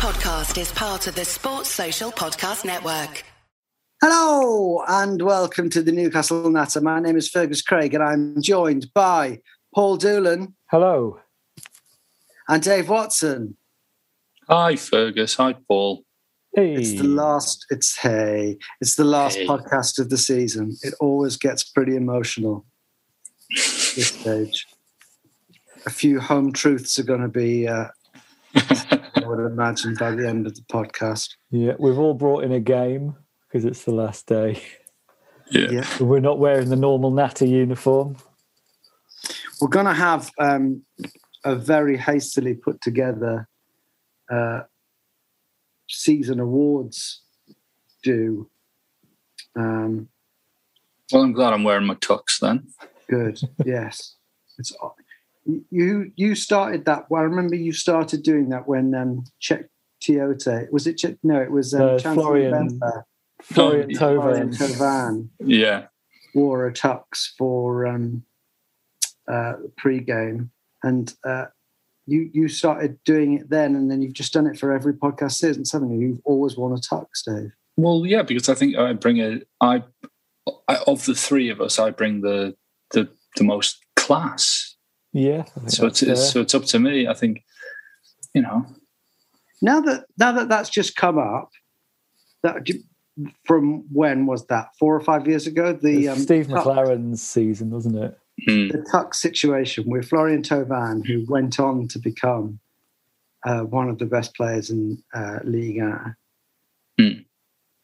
podcast is part of the Sports Social Podcast Network. Hello and welcome to the Newcastle Natter. My name is Fergus Craig and I'm joined by Paul Doolan. Hello. And Dave Watson. Hi, Fergus. Hi, Paul. Hey. It's the last. It's hey. It's the last hey. podcast of the season. It always gets pretty emotional. this stage. A few home truths are going to be. Uh, I would imagine by the end of the podcast. Yeah, we've all brought in a game because it's the last day. Yeah. yeah. We're not wearing the normal Natter uniform. We're going to have um, a very hastily put together uh, season awards do. Um, well, I'm glad I'm wearing my tux then. Good. yes. It's you. You started that. Well, I remember you started doing that when um, Cheick Tiote was it? Czech, no, it was um, uh, Florian. Florian Thauvin. Thauvin. Yeah. Wore a tux for um, uh, pre-game, and uh, you you started doing it then, and then you've just done it for every podcast since, haven't you? You've always worn a tux, Dave. Well, yeah, because I think I bring a I, I of the three of us, I bring the the the most class. Yeah. So it's, it's so it's up to me. I think, you know. Now that now that that's just come up, that from when was that? Four or five years ago? The um, Steve McClaren's season, wasn't it? Mm. The Tuck situation with Florian Thauvin, who went on to become uh, one of the best players in uh, Liga. Mm.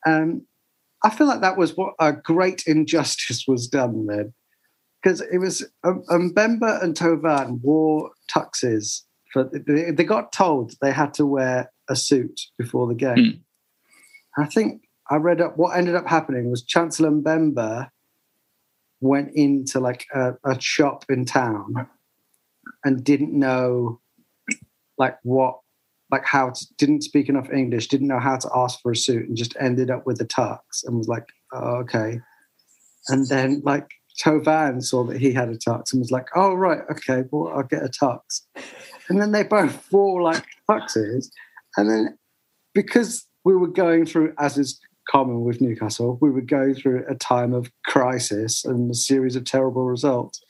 Um, I feel like that was what a great injustice was done then, because it was um, Mbemba and Thauvin wore tuxes. For they, they, got told they had to wear a suit before the game. Mm. I think I read up what ended up happening was Chancellor Mbemba went into like a, a shop in town and didn't know like what like how to, didn't speak enough English, didn't know how to ask for a suit, and just ended up with the tux and was like, oh, okay. And then like Thauvin saw that he had a tux and was like, oh right, okay, well I'll get a tux. And then they both wore like tuxes, and then because we were going through as is common with Newcastle. We would go through a time of crisis and a series of terrible results.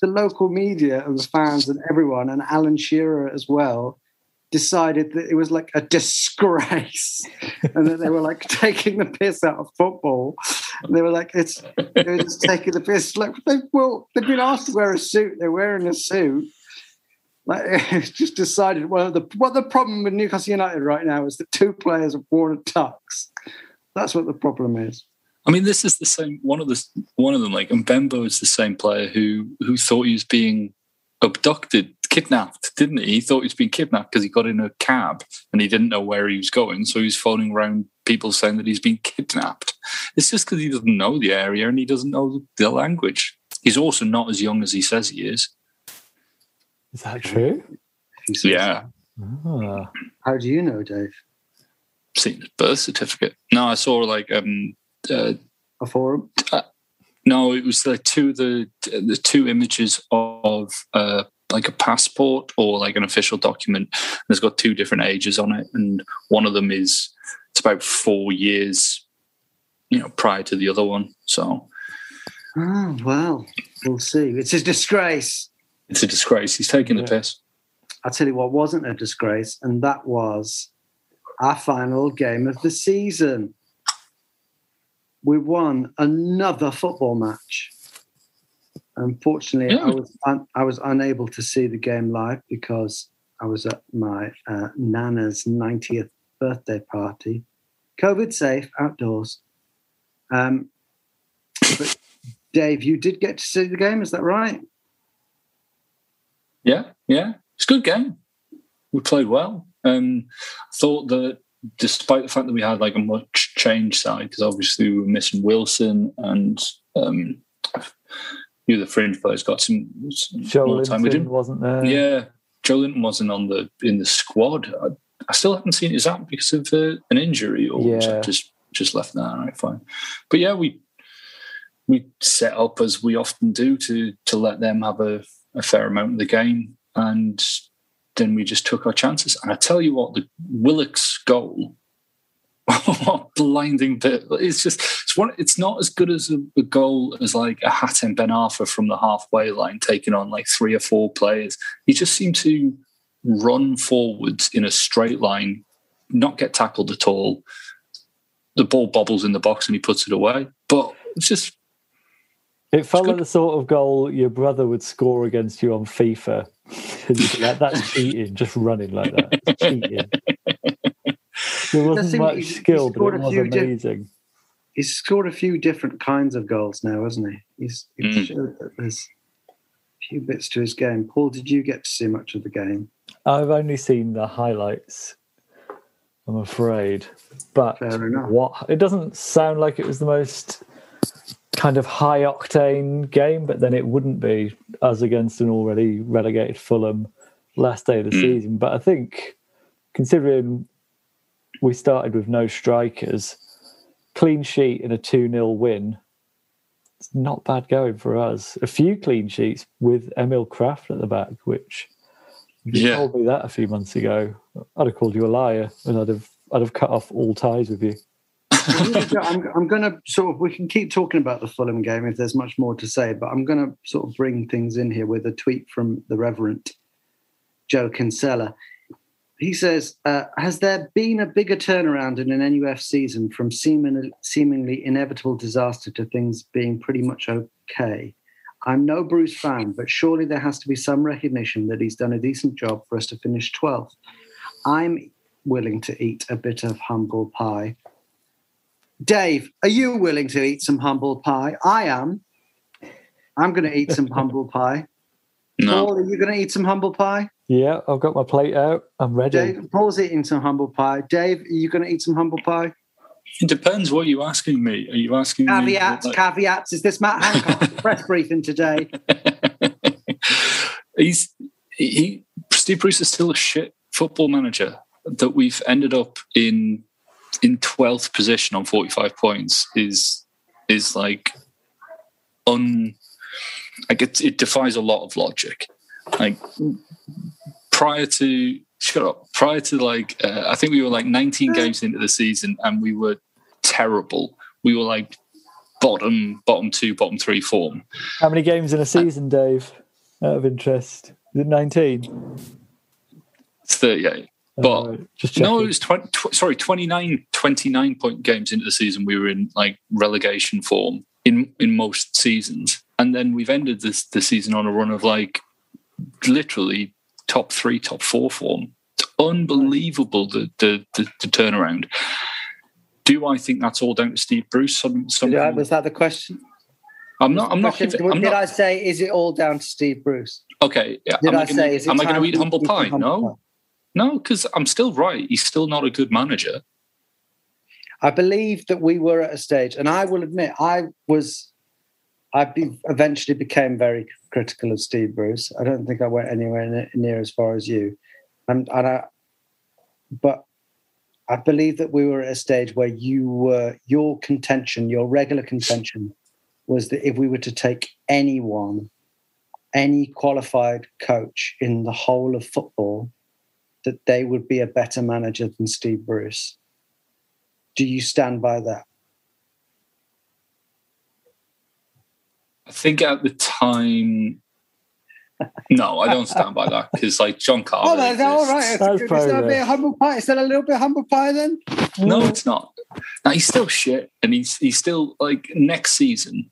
The local media and the fans and everyone, and Alan Shearer as well, decided that it was like a disgrace and that they were like taking the piss out of football. And they were like, it's they were just taking the piss. Like they well, they've been asked to wear a suit, they're wearing a suit. Like it's just decided. Well, the what the problem with Newcastle United right now is that two players have worn a tux. That's what the problem is. I mean, this is the same. One of the one of them, like Mbemba, is the same player who who thought he was being abducted, kidnapped, didn't he? He thought he was being kidnapped because he got in a cab and he didn't know where he was going, so he's phoning around people saying that he's been kidnapped. It's just because he doesn't know the area and he doesn't know the language. He's also not as young as he says he is. Is that true? Yeah. Ah. How do you know, Dave? seen his birth certificate. No, I saw like um uh, a forum. Uh, no, it was like two the the two images of uh like a passport or like an official document. There's got two different ages on it, and one of them is it's about four years, you know, prior to the other one. So, oh well, we'll see. It's a disgrace. It's a disgrace. He's taking yeah. the piss. I'll tell you what wasn't a disgrace, and that was our final game of the season. We won another football match. Unfortunately, yeah. I was un- I was unable to see the game live because I was at my uh, nana's 90th birthday party, COVID safe, outdoors. Um, but Dave, you did get to see the game, is that right? Yeah, yeah, it's a good game. We played well. Um, thought that despite the fact that we had like a much change side, because obviously we were missing Wilson and um, you know, the fringe players got some, some Joe more time. We didn't, wasn't there? Yeah, Joelinton wasn't on the in the squad. I, I still haven't seen is that because of uh, an injury or yeah. just just left there? Right, fine. But yeah, we we set up as we often do to to let them have a, a fair amount of the game and then we just took our chances. And I tell you what, the Willock's goal, blinding bit! It's just it's one. It's not as good as a, a goal as like a Hatem Ben Arfa from the halfway line taking on like three or four players. He just seemed to run forwards in a straight line, not get tackled at all. The ball bobbles in the box and he puts it away. But it's just It felt like the sort of goal your brother would score against you on FIFA. Like, that's cheating, just running like that. It's cheating. There wasn't seem- much he's- he's skill, but scored it a was few di- amazing. He's scored a few different kinds of goals now, hasn't he? He's, he's Mm. showed that there's a few bits to his game. Paul, did you get to see much of the game? I've only seen the highlights, I'm afraid. But Fair enough. what it doesn't sound like it was the most kind of high octane game, but then it wouldn't be as against an already relegated Fulham last day of the Mm. season. But I think considering we started with no strikers, clean sheet in a 2 0 win. It's not bad going for us. A few clean sheets with Emil Krafth at the back, which you Yeah. told me that a few months ago, I'd have called you a liar and I'd have I'd have cut off all ties with you. I'm, I'm going to sort of, we can keep talking about the Fulham game if there's much more to say, but I'm going to sort of bring things in here with a tweet from the Reverend Joe Kinsella. He says, uh, Has there been a bigger turnaround in an NUF season from seemingly, seemingly inevitable disaster to things being pretty much okay? I'm no Bruce fan, but surely there has to be some recognition that he's done a decent job for us to finish 12th. I'm willing to eat a bit of humble pie. Dave, are you willing to eat some humble pie? I am. I'm going to eat some humble pie. no. Paul, are you going to eat some humble pie? Yeah, I've got my plate out. I'm ready. Dave, Paul's eating some humble pie. Dave, are you going to eat some humble pie? It depends what you're asking me. Are you asking Caveats, me? like- caveats. Is this Matt Hancock press briefing today? he's he Steve Bruce is still a shit football manager that we've ended up in in 12th position on 45 points is is like un like it, it defies a lot of logic like prior to shut up prior to like uh, i think we were like 19 games into the season and we were terrible we were like bottom bottom two bottom three form How many games in a season, Dave? Out of interest. Is it 19? it's 38 But Uh, just. No, it was 20, tw- sorry, 29, 29 point games into the season. We were in like relegation form in in most seasons, and then we've ended this the season on a run of like literally top three, top four form. It's unbelievable the the, the, the turnaround. Do I think that's all down to Steve Bruce? Some, some, I- was that the question? I'm not. I'm not. Giving- I'm did not I say, is it all down to Steve Bruce? okay. yeah, Did I, gonna, say, is it am I going to eat humble pie? humble No, pie? no, because I'm still right. He's still not a good manager. I believe that we were at a stage, and I will admit, I was, I be, eventually became very critical of Steve Bruce. I don't think I went anywhere near, as far as you, and, and I, but I believe that we were at a stage where you were your contention, your regular contention, was that if we were to take anyone, any qualified coach in the whole of football, that they would be a better manager than Steve Bruce. Do you stand by that? I think at the time, no, I don't stand by that because like John Carver. Oh, that's all right. exists. It's, That's it's a bit of humble pie. Is that a little bit humble pie then? No, it's not. Now, he's still shit, and he's he's still like next season.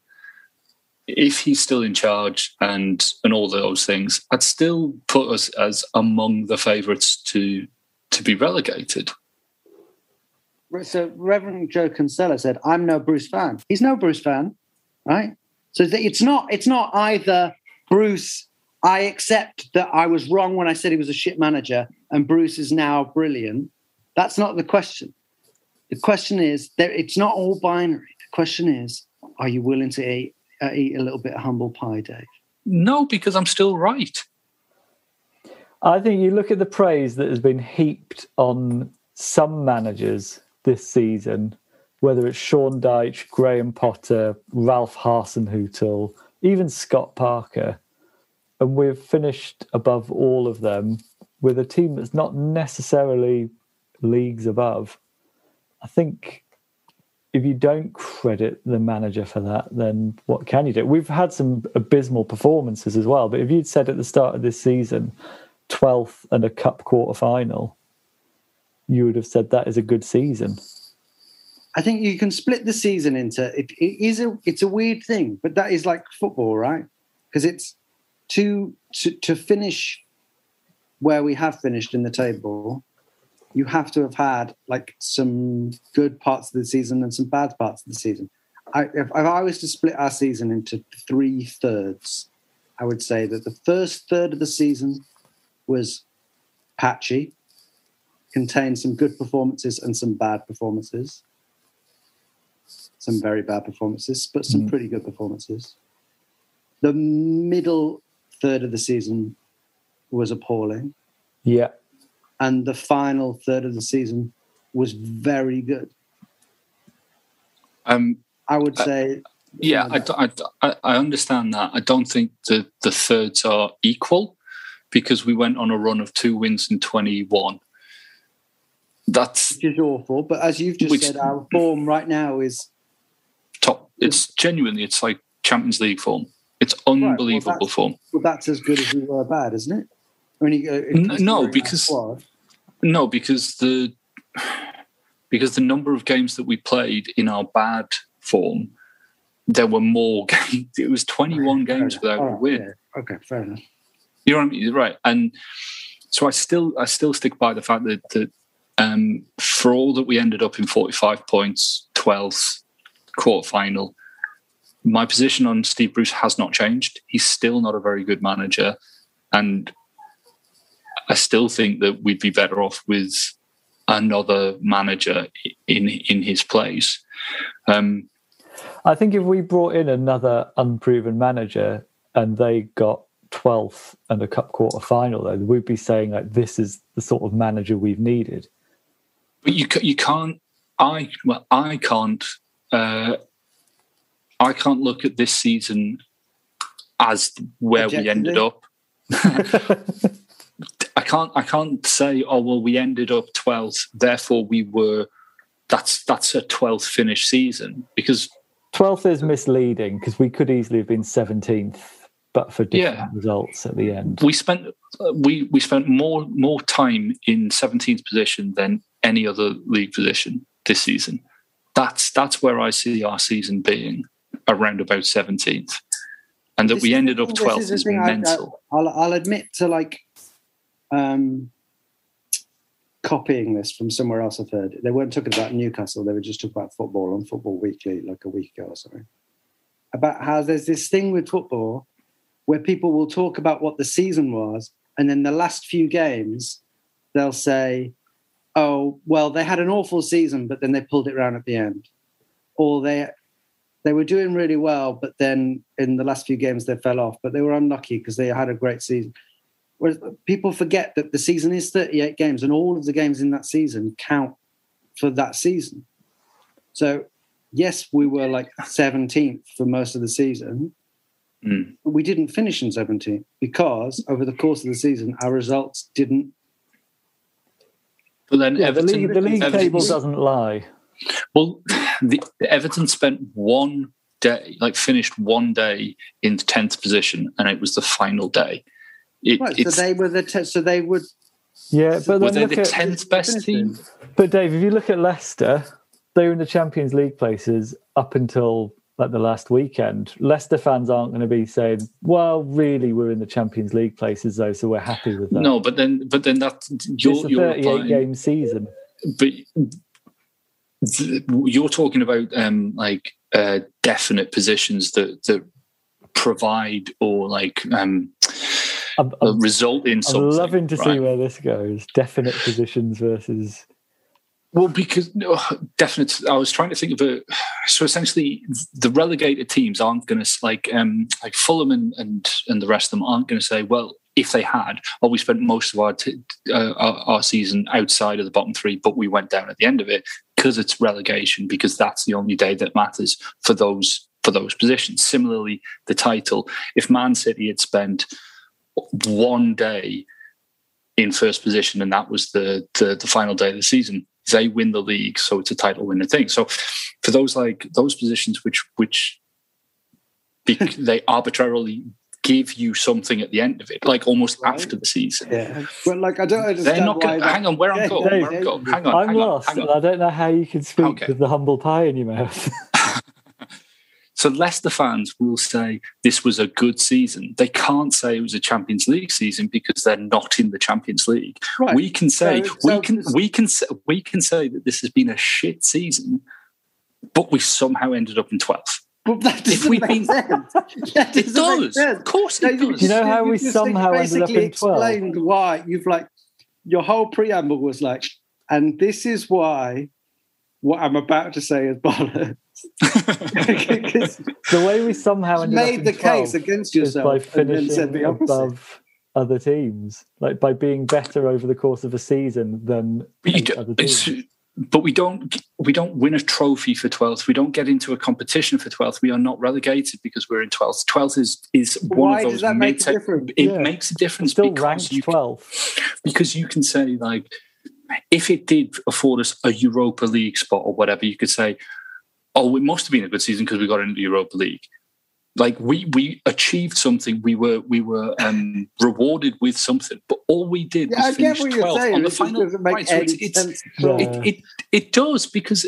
If he's still in charge and and all those things, I'd still put us as among the favourites to to be relegated. So Reverend Joe Kinsella said, "I'm no Bruce fan." He's no Bruce fan, right? So it's not. It's not either Bruce. I accept that I was wrong when I said he was a shit manager, and Bruce is now brilliant. That's not the question. The question is, there, it's not all binary. The question is, are you willing to eat, uh, eat a little bit of humble pie, Dave? No, because I'm still right. I think you look at the praise that has been heaped on some managers this season, whether it's Sean Dyche, Graham Potter, Ralph Hasenhüttl, even Scott Parker, and we've finished above all of them with a team that's not necessarily leagues above. I think if you don't credit the manager for that, then what can you do? We've had some abysmal performances as well, but if you'd said at the start of this season, 12th and a cup quarter final, you would have said that is a good season. I think you can split the season into it, it is a it's a weird thing, but that is like football, right? Because it's to, to to finish where we have finished in the table, you have to have had like some good parts of the season and some bad parts of the season. I, if, if I was to split our season into three thirds, I would say that the first third of the season was patchy, contained some good performances and some bad performances some very bad performances, but some mm. pretty good performances. The middle third of the season was appalling. Yeah. And the final third of the season was very good. Um, I would say. Uh, yeah, I, I, I understand that. I don't think the, the thirds are equal because we went on a run of two wins in 21. That's which is awful. But as you've just which, said, our form right now is top. It's genuinely, it's like Champions League form. It's unbelievable right, well, form. Well, that's as good as we were bad, isn't it? I mean, uh, no, because no, because the because the number of games that we played in our bad form, there were more games. It was twenty one games without right, a win. Yeah. Okay, fair enough. You know what I mean? Right, and so I still I still stick by the fact that that um, for all that we ended up in forty five points, twelfth, quarter final. My position on Steve Bruce has not changed. He's still not a very good manager. And I still think that we'd be better off with another manager in in his place. Um, I think if we brought in another unproven manager and they got 12th and a cup quarter final, though, we'd be saying like this is the sort of manager we've needed. But you you can't. I well, I can't uh, I can't look at this season as where we ended up. I can't I can't say oh well we ended up 12th therefore we were that's that's a 12th finish season because 12th is misleading because we could easily have been 17th but for different yeah. results at the end we spent we we spent more more time in 17th position than any other league position this season that's that's where I see our season being around about 17th. And that this we ended up 12th is, is mental. I, will I'll admit to like um, copying this from somewhere else I've heard. They weren't talking about Newcastle, they were just talking about football on Football Weekly like a week ago or something. About how there's this thing with football where people will talk about what the season was, and then the last few games, they'll say, oh well they had an awful season but then they pulled it around at the end. Or they they were doing really well but then in the last few games they fell off but they were unlucky because they had a great season. Whereas people forget that the season is 38 games and all of the games in that season count for that season. So yes we were like 17th for most of the season. Mm. but we didn't finish in 17th because over the course of the season our results didn't but then yeah, Everton, the league, the league table doesn't lie. Well, the, Everton spent one day, like finished one day in tenth position, and it was the final day. It, right, so they were the te- so they would. Yeah, but were they the tenth best team? But Dave, if you look at Leicester, they were in the Champions League places up until like the last weekend. Leicester fans aren't going to be saying, "Well, really, we're in the Champions League places, though, so we're happy with that." No, but then, but then that you're, it's a 38 game season. But you're talking about um, like uh, definite positions that that provide or like um, I'm, I'm, result in something. I'm loving to right? see where this goes. Definite positions versus well, because no, definite. I was trying to think of a. So essentially, the relegated teams aren't going to like um like Fulham and, and and the rest of them aren't going to say, well, if they had, well, we spent most of our, t- uh, our, our season outside of the bottom three, but we went down at the end of it because it's relegation, because that's the only day that matters for those for those positions. Similarly, the title. If Man City had spent one day in first position, and that was the, the the final day of the season. They win the league, so it's a title winning thing. So for those like those positions which which they arbitrarily give you something at the end of it, like almost right. after the season. Yeah, but like I don't understand. They're not going. Hang on, where I'm going. Where I'm going. Hang on. I'm hang lost. On, I don't know how you can speak okay. with the humble pie in your mouth. so Leicester fans will say this was a good season. They can't say it was a Champions League season because they're not in the Champions League. Right. We can say so, we so can we can say, we can say that this has been a shit season, but we somehow ended up in twelfth. But that doesn't make been, sense. That it does. Of course it does. You know how we somehow ended up in 12? explained why you've like your whole preamble was like, and this is why what I'm about to say is bollocks. the way we somehow made the case against yourself by finishing above other teams, like by being better over the course of a season than other teams. but we don't we don't win a trophy for 12th we don't get into a competition for 12th we are not relegated because we're in 12th 12th is is one Why of those does that make a difference? it yeah. makes a difference still because you 12 because you can say like if it did afford us a europa league spot or whatever you could say oh it must have been a good season because we got into the europa league. Like we we achieved something. We were we were um, rewarded with something but all we did yeah, was finish 12th on the final right so it's, it's, yeah. it, it, it does because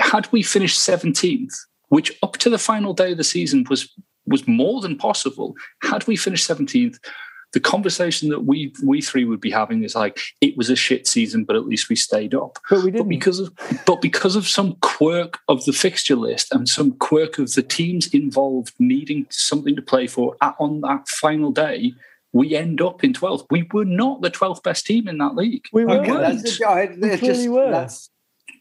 had we finished 17th which up to the final day of the season was was more than possible had we finished 17th the conversation that we we three would be having is like it was a shit season, but at least we stayed up. But we didn't but because of but because of some quirk of the fixture list and some quirk of the teams involved needing something to play for at, on that final day, we end up in 12th. We were not the 12th best team in that league. We, we weren't. we just, were.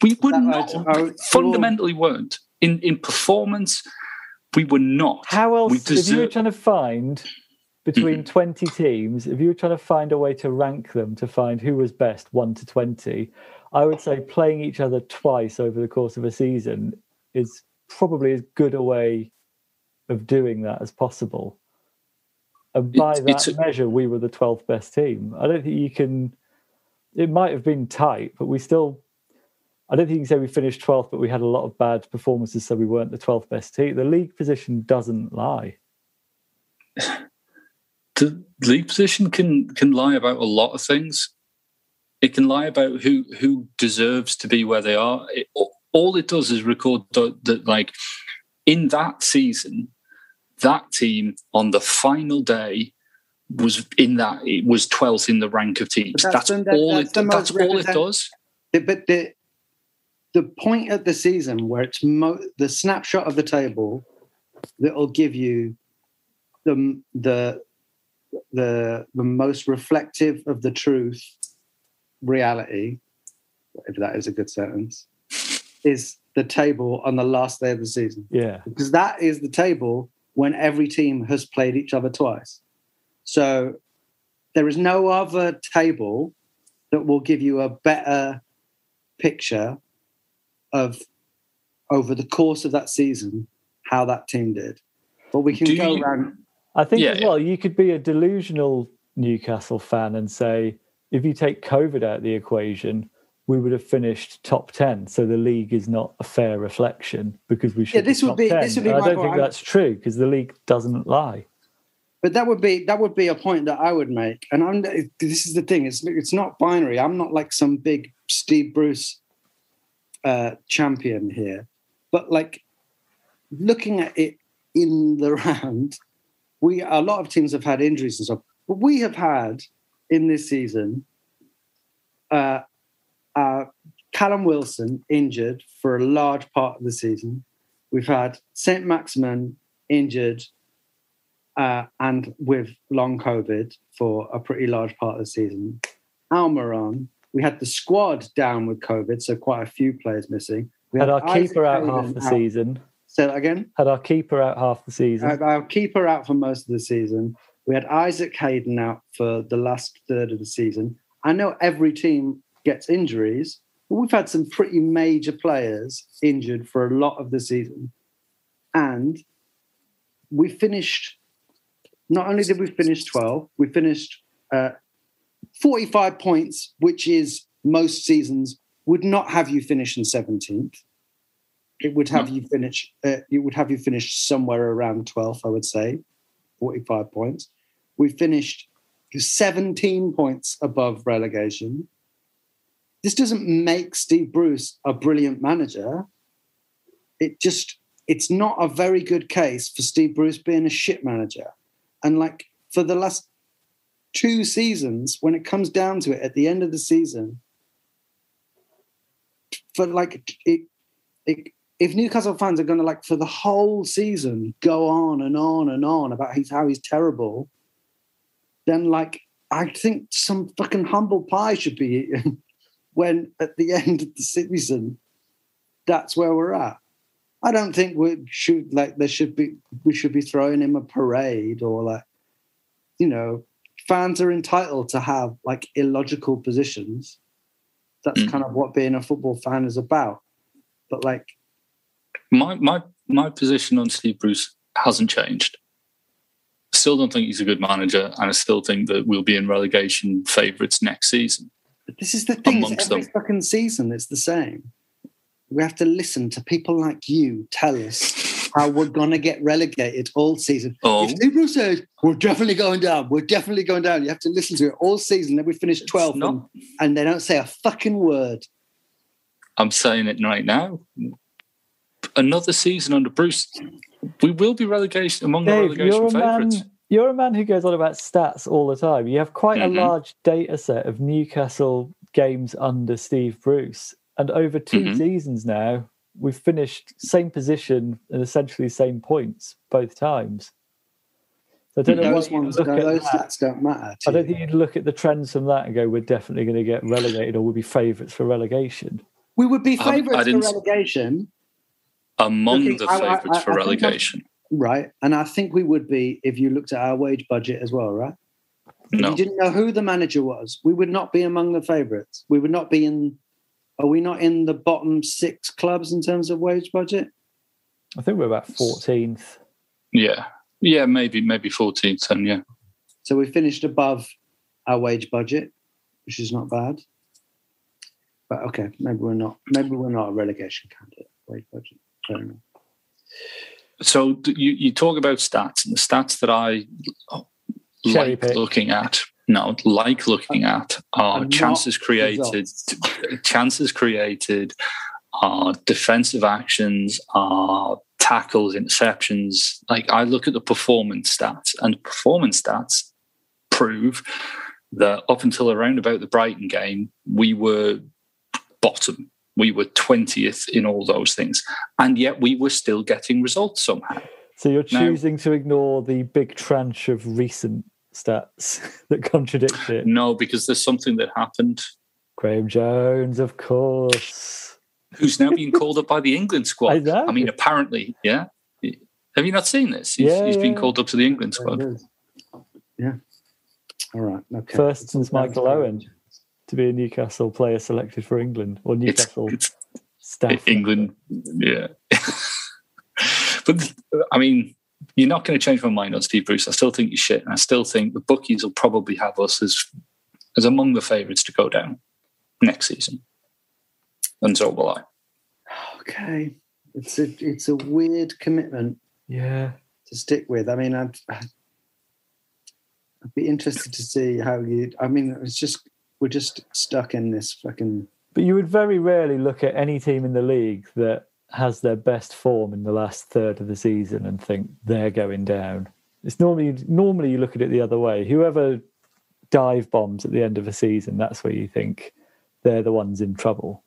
We were not. I, fundamentally weren't. In in performance, we were not. How else? Deserve- if you were trying to find between mm-hmm. 20 teams, if you were trying to find a way to rank them to find who was best 1 to 20, I would say playing each other twice over the course of a season is probably as good a way of doing that as possible. And by it's, that it's measure, we were the 12th best team. I don't think you can. It might have been tight, but we still. I don't think you can say we finished 12th, but we had a lot of bad performances, so we weren't the 12th best team. The league position doesn't lie. the league position can can lie about a lot of things. It can lie about who who deserves to be where they are. It, all it does is record that, that, like in that season, that team on the final day was in that it was 12th in the rank of teams. That's, that's all that's it. That's all it does. But the the point at the season where it's mo- the snapshot of the table that'll give you the the the the most reflective of the truth reality if that is a good sentence is the table on the last day of the season. Yeah. Because that is the table when every team has played each other twice. So there is no other table that will give you a better picture of over the course of that season how that team did. But we can Do go you, around I think yeah, as well, yeah. you could be a delusional Newcastle fan and say, if you take COVID out of the equation, we would have finished top 10. So the league is not a fair reflection because we should yeah, this be would be, 10. This would be I don't think that's true because the league doesn't lie. But that would be that would be a point that I would make, and I'm, this is the thing: it's it's not binary. I'm not like some big Steve Bruce uh, champion here, but like looking at it in the round, we a lot of teams have had injuries and stuff, but we have had in this season uh, uh, Callum Wilson injured for a large part of the season. We've had Saint Maximin injured uh, and with long COVID for a pretty large part of the season. Almiron, we had the squad down with COVID, so quite a few players missing. We had, had our keeper out half the out. season. Say that again. Had our keeper out half the season. Had our keeper out for most of the season. We had Isaac Hayden out for the last third of the season. I know every team gets injuries, but we've had some pretty major players injured for a lot of the season. And we finished, not only did we finish 12, we finished uh, 45 points, which is most seasons, would not have you finish in 17th. It would have you finish. Uh, it would have you finish somewhere around 12th, I would say, 45 points. We finished 17 points above relegation. This doesn't make Steve Bruce a brilliant manager. It just it's not a very good case for Steve Bruce being a shit manager. And like for the last two seasons, when it comes down to it, at the end of the season, for like it, it if Newcastle fans are going to like for the whole season go on and on and on about he's, how he's terrible, then like I think some fucking humble pie should be eaten when at the end of the season, that's where we're at. I don't think we should like there should be we should be throwing him a parade or like you know fans are entitled to have like illogical positions. That's mm. kind of what being a football fan is about. But like my my my position on Steve Bruce hasn't changed. Still don't think he's a good manager, and I still think that we'll be in relegation favourites next season. But this is the thing: every them. fucking season, it's the same. We have to listen to people like you tell us how we're going to get relegated all season. Oh. If Steve Bruce says we're definitely going down, we're definitely going down, you have to listen to it all season. Then we finish 12th, and, and they don't say a fucking word. I'm saying it right now another season under Bruce, we will be relegation among Dave, the relegation favourites. You're a man who goes on about stats all the time. You have quite mm-hmm. a large data set of Newcastle games under Steve Bruce. And over 2 mm-hmm. seasons now, we've finished same position and essentially same points both times. So I don't know those ones, no, those stats don't matter. I don't think you'd look at the trends from that and go, "We're definitely going to get relegated, or we'll be favourites for relegation." We would be favourites um, for relegation among Looking, the favourites for relegation. Right. And I think we would be if you looked at our wage budget as well, right? If you didn't know who the manager was, we would not be among the favourites. We would not be in. Are we not in the bottom six clubs in terms of wage budget? I think we're about 14th. Yeah. Yeah, maybe, maybe 14th, and yeah. So we finished above our wage budget, which is not bad. But okay, maybe we're not. Maybe we're not a relegation candidate. Wage budget. So you, you talk about stats, and the stats that I Cherry like pick. looking at, no, like looking at are chances created, chances created, are defensive actions, are tackles, interceptions. Like I look at the performance stats, and performance stats prove that up until around about the Brighton game, we were bottom we were 20th in all those things. And yet we were still getting results somehow. So you're choosing now, to ignore the big tranche of recent stats that contradict it? No, because there's something that happened. Graeme Jones, of course. Who's now being called up by the England squad. I, I mean, apparently, yeah. Have you not seen this? He's, yeah, he's yeah. been called up to the England squad. Yeah. All right. Okay. First since Michael Owen to be a Newcastle player selected for England or Newcastle it's, it's staff. England, yeah. but I mean, you're not going to change my mind on Steve Bruce. I still think he's shit, and I still think the bookies will probably have us as as among the favourites to go down next season, and so will I. Okay, it's a it's a weird commitment. Yeah, to stick with. I mean, I'd, I'd be interested to see how you. I mean, it's just we're just stuck in this fucking. But you would very rarely look at any team in the league that has their best form in the last third of the season and think they're going down. It's normally normally you look at it the other way. Whoever dive bombs at the end of a season, that's where you think they're the ones in trouble.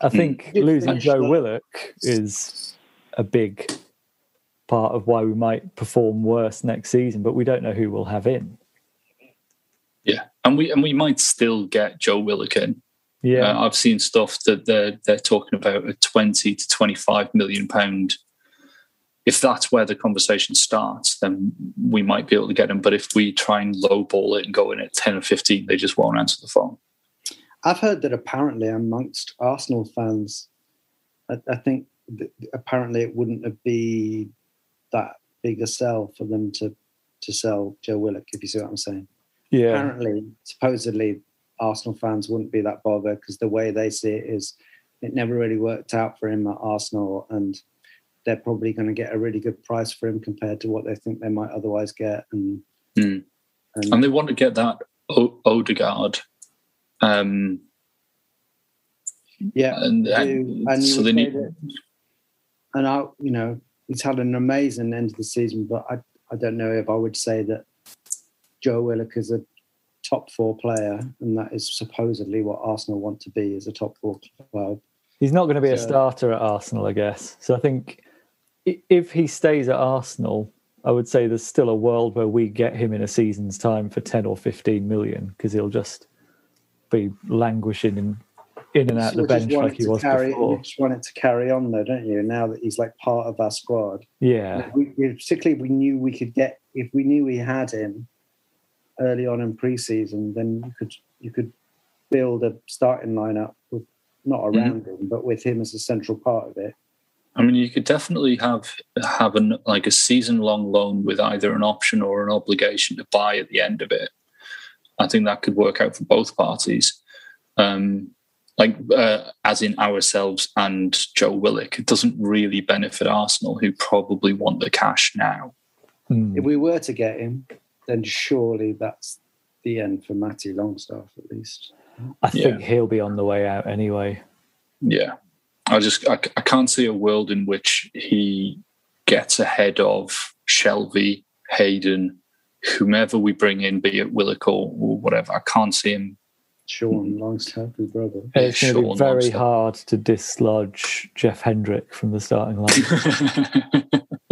I hmm. think mm. losing Joe that. Willock is a big part of why we might perform worse next season, but we don't know who we'll have in. Yeah, and we and we might still get Joe Willock in. Yeah, uh, I've seen stuff that they're they're talking about a twenty to twenty five million pound. If that's where the conversation starts, then we might be able to get him. But if we try and lowball it and go in at ten or fifteen, they just won't answer the phone. I've heard that apparently amongst Arsenal fans, I, I think apparently it wouldn't have be that big a sell for them to to sell Joe Willock. If you see what I'm saying. Yeah. apparently, supposedly, Arsenal fans wouldn't be that bothered because the way they see it is it never really worked out for him at Arsenal, and they're probably going to get a really good price for him compared to what they think they might otherwise get. And, Hmm. and, And they want to get that o- Odegaard. Um, yeah, and, and And so they need. that- and I, you know, he's had an amazing end of the season, but I, I don't know if I would say that Joe Willock is a top four player, and that is supposedly what Arsenal want to be as a top four club. He's not going to be a starter at Arsenal, I guess. So I think if he stays at Arsenal, I would say there's still a world where we get him in a season's time for 10 or 15 million because he'll just be languishing in, in and out the bench like he was carry, before. You just want it to carry on, though, don't you? Now that he's like part of our squad, Yeah. we- particularly if we knew we could get, if we knew we had him early on in pre-season, then you could you could build a starting lineup with not Mm-hmm. around him, but with him as a central part of it. I mean, you could definitely have have an like a season long loan with either an option or an obligation to buy at the end of it. I think that could work out for both parties. Um, like uh, as in ourselves and Joe Willock, it doesn't really benefit Arsenal, who probably want the cash now. Mm. If we were to get him, then surely that's the end for Matty Longstaff, at least. I think he'll be on the way out anyway. Yeah, I just I, I can't see a world in which he gets ahead of Shelvey, Hayden, whomever we bring in, be it Willock or, or whatever. I can't see him. Sean Longstaff, his brother. And it's going to be very Longstaff. hard to dislodge Jeff Hendrick from the starting line.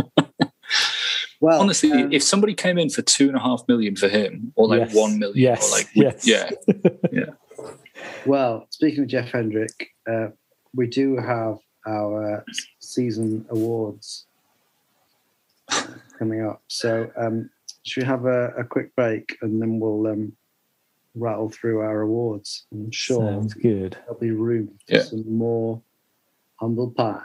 Well, Honestly, um, if somebody came in for two and a half million for him, or like Yes. one million, Yes. or like Yes. yeah, Well, speaking of Jeff Hendrick, uh, we do have our season awards coming up. So, um, should we have a, a quick break and then we'll um, rattle through our awards? I'm sure Sounds good. there'll be room for Yeah. some more humble pie.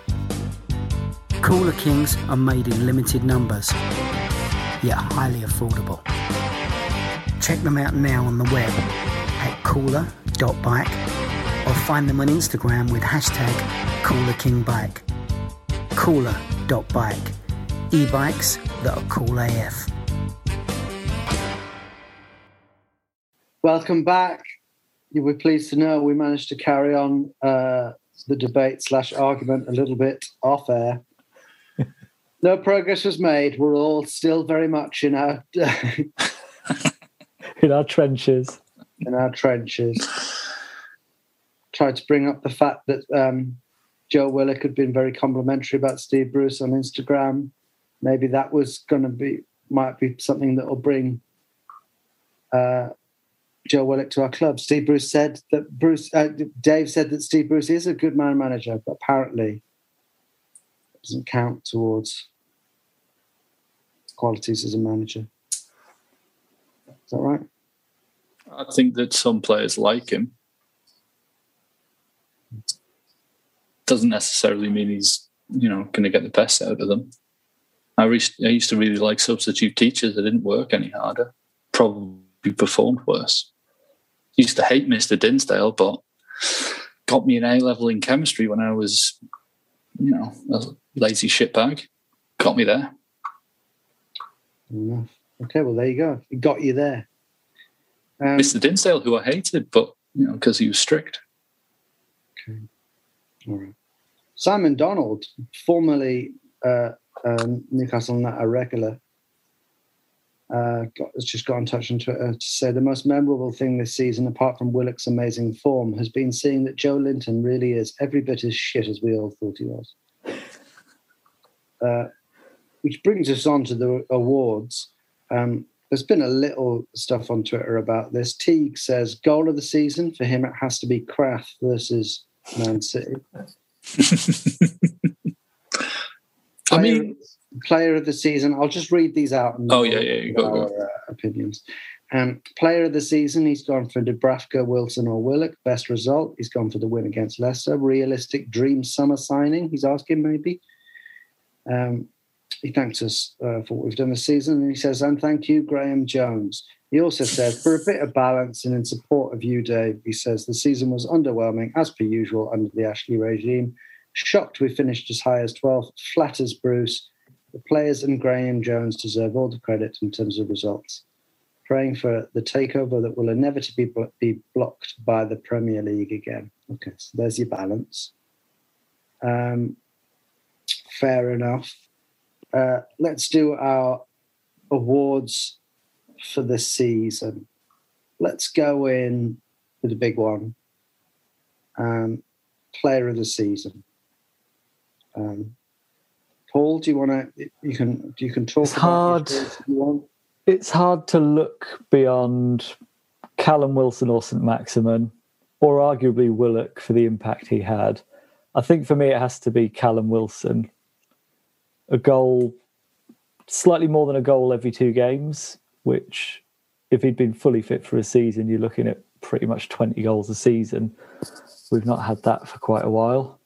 Cooler Kings are made in limited numbers, yet highly affordable. Check them out now on the web at cooler.bike or find them on Instagram with hashtag coolerkingbike. Cooler.bike. E-bikes that are cool AF. Welcome back. You'll be pleased to know we managed to carry on uh, the debate slash argument a little bit off air. No progress was made. We're all still very much in our In our trenches. in our trenches. Tried to bring up the fact that um, Joe Willock had been very complimentary about Steve Bruce on Instagram. Maybe that was going to be might be something that will bring uh, Joe Willock to our club. Steve Bruce said that Bruce uh, Dave said that Steve Bruce is a good man manager, but apparently doesn't count towards qualities as a manager. Is that right? I think that some players like him. Doesn't necessarily mean he's you know going to get the best out of them. I, re- I used to really like substitute teachers that didn't work any harder, probably performed worse. Used to hate Mr. Dinsdale, but got me an A level in chemistry when I was, you know, a lazy shitbag. Got me there. Enough. Okay, well there you go. It got you there. Um, Mr. Dinsdale, who I hated, but you know, because he was strict. Okay, all right. Simon Donald, formerly uh, um, Newcastle United regular, uh, got, has just got in touch on Twitter to say the most memorable thing this season, apart from Willock's amazing form, has been seeing that Joelinton really is every bit as shit as we all thought he was. Uh, which brings us on to the awards. Um, there's been a little stuff on Twitter about this. Teague says goal of the season for him it has to be Krafth versus Man City. I mean, player of the season. I'll just read these out. And Oh, yeah, yeah, you go, our, go. Uh, opinions. Um, player of the season, he's gone for Dubravka, Wilson, or Willock. Best result, he's gone for the win against Leicester. Realistic dream summer signing, he's asking maybe. Um, he thanks us uh, for what we've done this season, and he says, "And thank you, Graeme Jones." He also says, for a bit of balance and in support of you, Dave, he says the season was underwhelming as per usual under the Ashley regime. Shocked we finished as high as 12th. Flatters Bruce. The players and Graeme Jones deserve all the credit in terms of results. Praying for the takeover that will inevitably blo- be blocked by the Premier League again. Okay, so there's your balance. Um, fair enough. Uh, let's do our awards for the season. Let's go in with the big one. Um, player of the season. Um, Paul, do you want to? You can. You can talk. It's hard. yours if you want. It's hard to look beyond Callum Wilson or St Maximin, or arguably Willock for the impact he had. I think for me it has to be Callum Wilson. A goal, slightly more than a goal every two games, which, if he'd been fully fit for a season, you're looking at pretty much 20 goals a season. We've not had that for quite a while.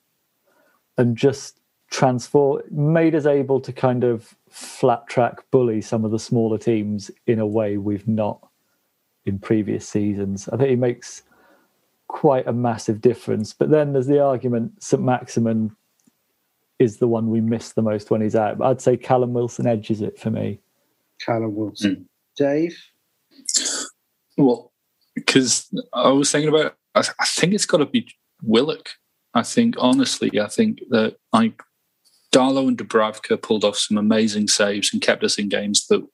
And just transform, made us able to kind of flat track bully some of the smaller teams in a way we've not in previous seasons. I think he makes quite a massive difference. But then there's the argument St Maximin is the one we miss the most when he's out. But I'd say Callum Wilson edges it for me. Callum Wilson. Hmm. Dave. Well, because I was thinking about, I, th- I think it's got to be Willock. I think honestly, I think that like Darlow and Dubravka pulled off some amazing saves and kept us in games that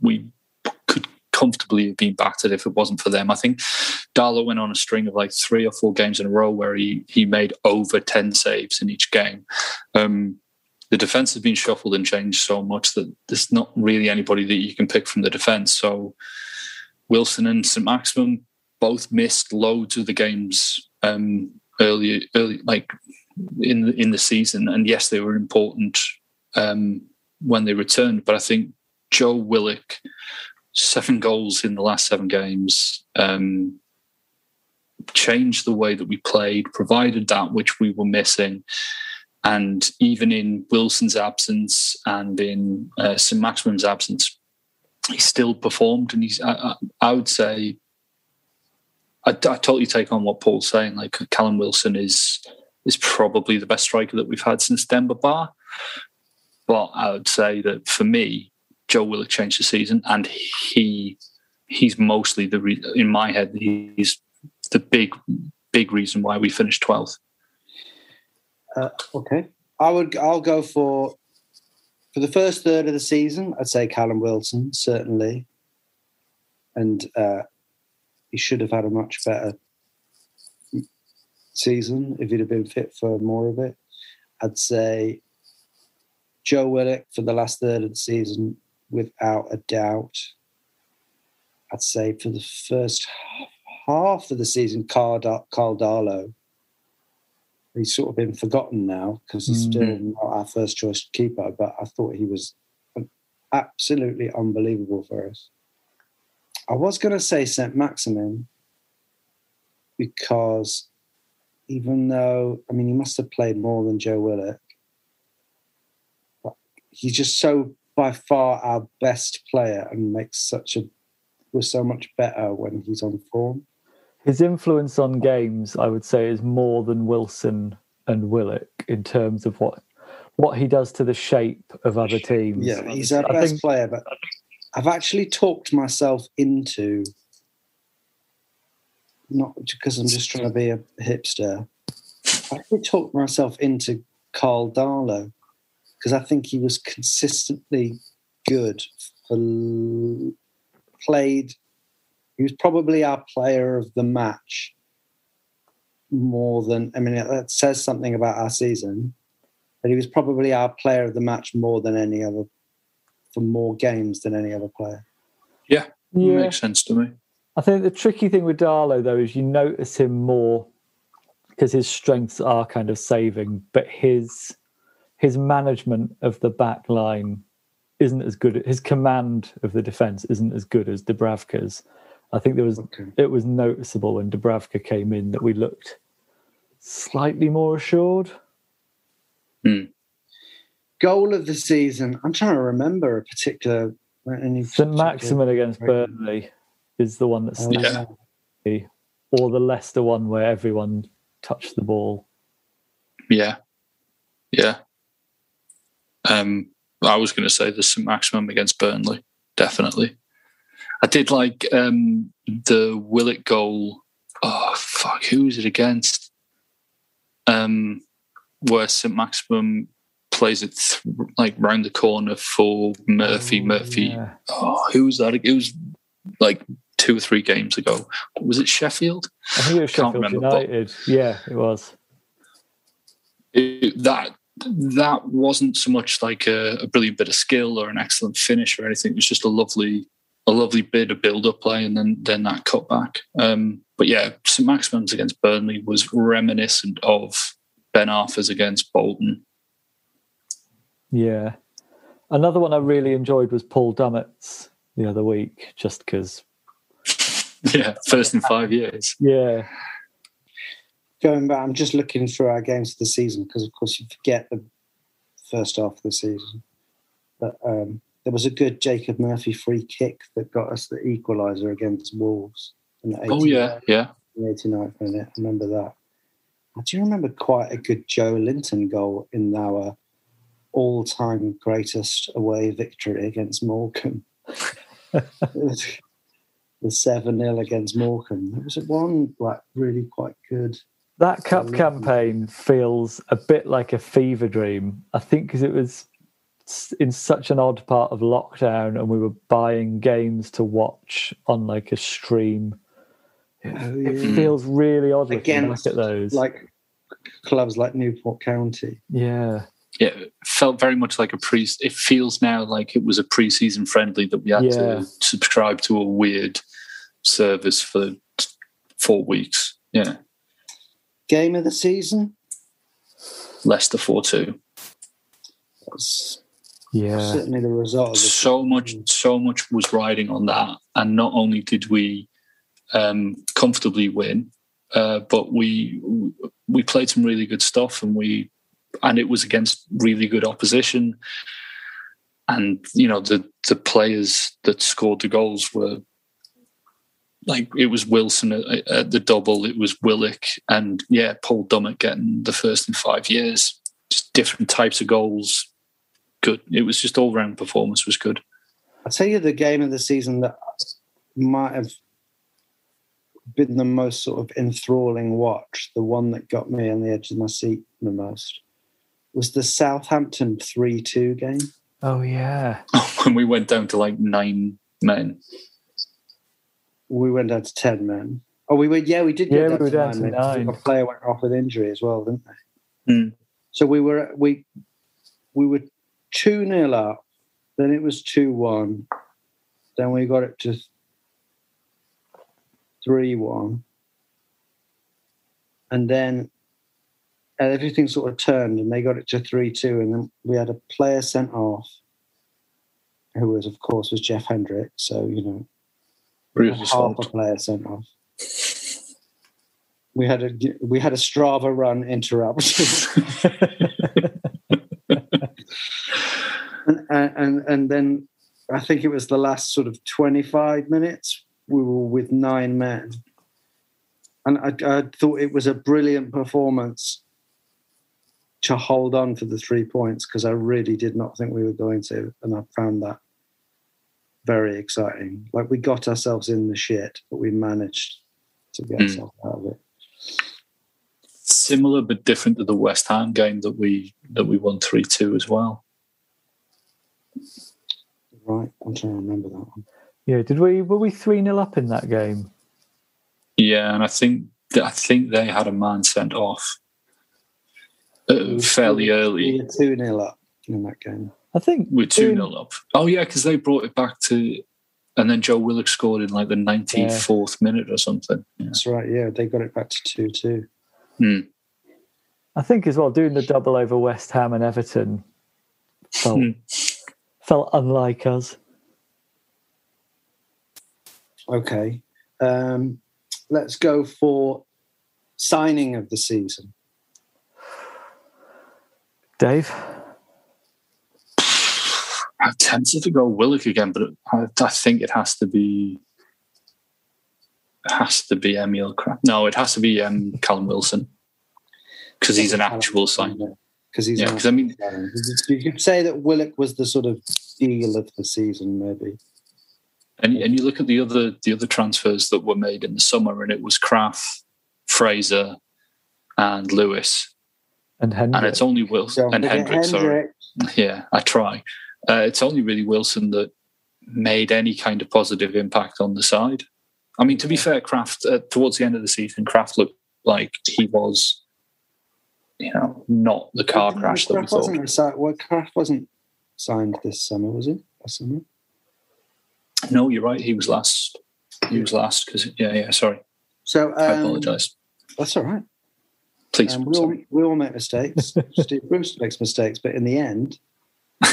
we could comfortably have been battered if it wasn't for them. I think Darlow went on a string of like three or four games in a row where he he made over ten saves in each game. Um, the defense has been shuffled and changed so much that there's not really anybody that you can pick from the defense. So Wilson and St Maximin both missed loads of the games um, early, early, like in in the season. And yes, they were important um, when they returned. But I think Joe Willock, seven goals in the last seven games, um, changed the way that we played, provided that which we were missing. And even in Wilson's absence and in uh, St Maximin's absence, he still performed. And he's, I, I, I would say, I, I totally take on what Paul's saying. Like Callum Wilson is is probably the best striker that we've had since Demba Ba. But I would say that for me, Joe Willock changed the season, and he he's mostly the re- in my head he's the big big reason why we finished twelfth. Uh, okay. I would. I'll go for for the first third of the season. I'd say Callum Wilson certainly, and uh, he should have had a much better season if he'd have been fit for more of it. I'd say Joe Willock for the last third of the season, without a doubt. I'd say for the first half of the season, Carl, Carl Darlow. He's sort of been forgotten now because he's still Mhm. not our first choice keeper, but I thought he was absolutely unbelievable for us. I was going to say St. Maximin because even though, I mean, he must have played more than Joe Willock, but he's just so by far our best player and makes such a, was so much better when he's on form. His influence on games, I would say, is more than Wilson and Willock in terms of what what he does to the shape of other teams. Yeah, he's our I best think- player, but I've actually talked myself into not because I'm just trying to be a hipster. I actually talked myself into Carl Darlow because I think he was consistently good the, played. He was probably our player of the match more than. I mean, that says something about our season. But he was probably our player of the match more than any other, for more games than any other player. Yeah, Yeah. makes sense to me. I think the tricky thing with Darlow though is you notice him more because his strengths are kind of saving, but his his management of the back line isn't as good. His command of the defense isn't as good as Dubravka's. I think there was Okay. it was noticeable when Dubravka came in that we looked slightly more assured. Hmm. Goal of the season. I'm trying to remember a particular. Any St Maximin against Burnley is the one that Oh, Yeah. or the Leicester one where everyone touched the ball. Yeah, yeah. Um, I was going to say the St Maximin against Burnley, definitely. I did like um, the Willett goal. Oh fuck, who was it against? Um, where St Maximin plays it th- like round the corner for Murphy. Murphy. Oh, Yeah. Oh, who was that? It was like two or three games ago. Was it Sheffield? I think it was Can't Sheffield remember, United. Yeah, it was. it, that that wasn't so much like a, a brilliant bit of skill or an excellent finish or anything. It was just a lovely a lovely bit of build up play and then then that cut back. Um, but yeah, St Maximin's against Burnley was reminiscent of Ben Arfa's against Bolton. Yeah. Another one I really enjoyed was Paul Dummett's the other week, just because. Yeah, first in five years. Yeah, Going back, I'm just looking through our games of the season because, of course, you forget the first half of the season. But um, there was a good Jacob Murphy free kick that got us the equaliser against Wolves. In the Oh yeah, yeah. 89th minute. I remember that. I do remember quite a good Joelinton goal in our all-time greatest away victory against Morecambe. the seven 0 against Morecambe. There was one like really quite good. That cup love campaign feels a bit like a fever dream. I think because it was in such an odd part of lockdown, and we were buying games to watch on like a stream. It, Oh, it feels really odd looking Against back at those. like clubs like Newport County. yeah, Yeah, it felt very much like a pre. It feels now like it was a pre-season friendly that we had Yeah. to subscribe to a weird service for four weeks. Yeah, Game of the season. Leicester four two. Yeah, certainly the result. Of the So much, so much was riding on that, and not only did we um, comfortably win, uh, but we we played some really good stuff, and we and it was against really good opposition. And you know the the players that scored the goals were like it was Wilson at, at the double, it was Willock, and yeah, Paul Dummett getting the first in five years. Just different types of goals. Good. It was just all round performance was good. I'll tell you the game of the season that might have been the most sort of enthralling watch, the one that got me on the edge of my seat the most, was the Southampton 3 2 game. oh yeah, when we went down to like nine men. We went down to 10 men. Oh, we were, yeah, we did go Yeah, down, we were to down nine to men. nine. A player went off with injury as well, didn't they? Hmm. So we were, we, we were 2 0 up, then it was 2 1, then we got it to 3 1. And then everything sort of turned and they got it to 3 2. And then we had a player sent off, who was, of course, was Jeff Hendrick. So, you know, Half a player sent off. We had a we had a Strava run interruption, and, and and then I think it was the last sort of twenty five minutes. We were with nine men, and I, I thought it was a brilliant performance to hold on for the three points because I really did not think we were going to, and I found that very exciting. Like we got ourselves in the shit, but we managed to get Mm. ourselves out of it. Similar but different to the West Ham game that we that we won three two as well. Right, I'm trying to remember that one. Yeah, did we were we three 0 up in that game? Yeah, and I think I think they had a man sent off uh, fairly We early. were 2 0 up in that game. I think We're 2 doing- 0 up. Oh, yeah, because they brought it back to. And then Joe Willock scored in like the 94th minute or something. Yeah. That's right, yeah, they got it back to 2 2. Hmm. I think as well doing the double over West Ham and Everton felt Hmm. felt unlike us. Okay. Um, let's go for signing of the season. Dave, I'm tempted to go Willock again, but I, I think it has to be. It has to be Emil Krafth. No, it has to be um, Callum Wilson because he's an actual sign. Because he's Yeah, an 'cause I mean- you could say that Willock was the sort of deal of the season, maybe. And, and you look at the other the other transfers that were made in the summer, and it was Krafth, Fraser, and Lewis, and Hendrick. and it's only Wilson and forget Hendrick. Sorry, Hendrick. yeah, I try. Uh, it's only really Wilson that made any kind of positive impact on the side. I mean, to be fair, Krafth uh, towards the end of the season, Krafth looked like he was, you know, not the car crash that we Krafth thought. well, Krafth wasn't signed this summer, was he? Last summer? No, you're right. He was last. He was last because yeah, yeah. Sorry, So I um, apologise. That's all right. Please. Um, we, all, we all make mistakes. Steve Bruce makes mistakes, but in the end,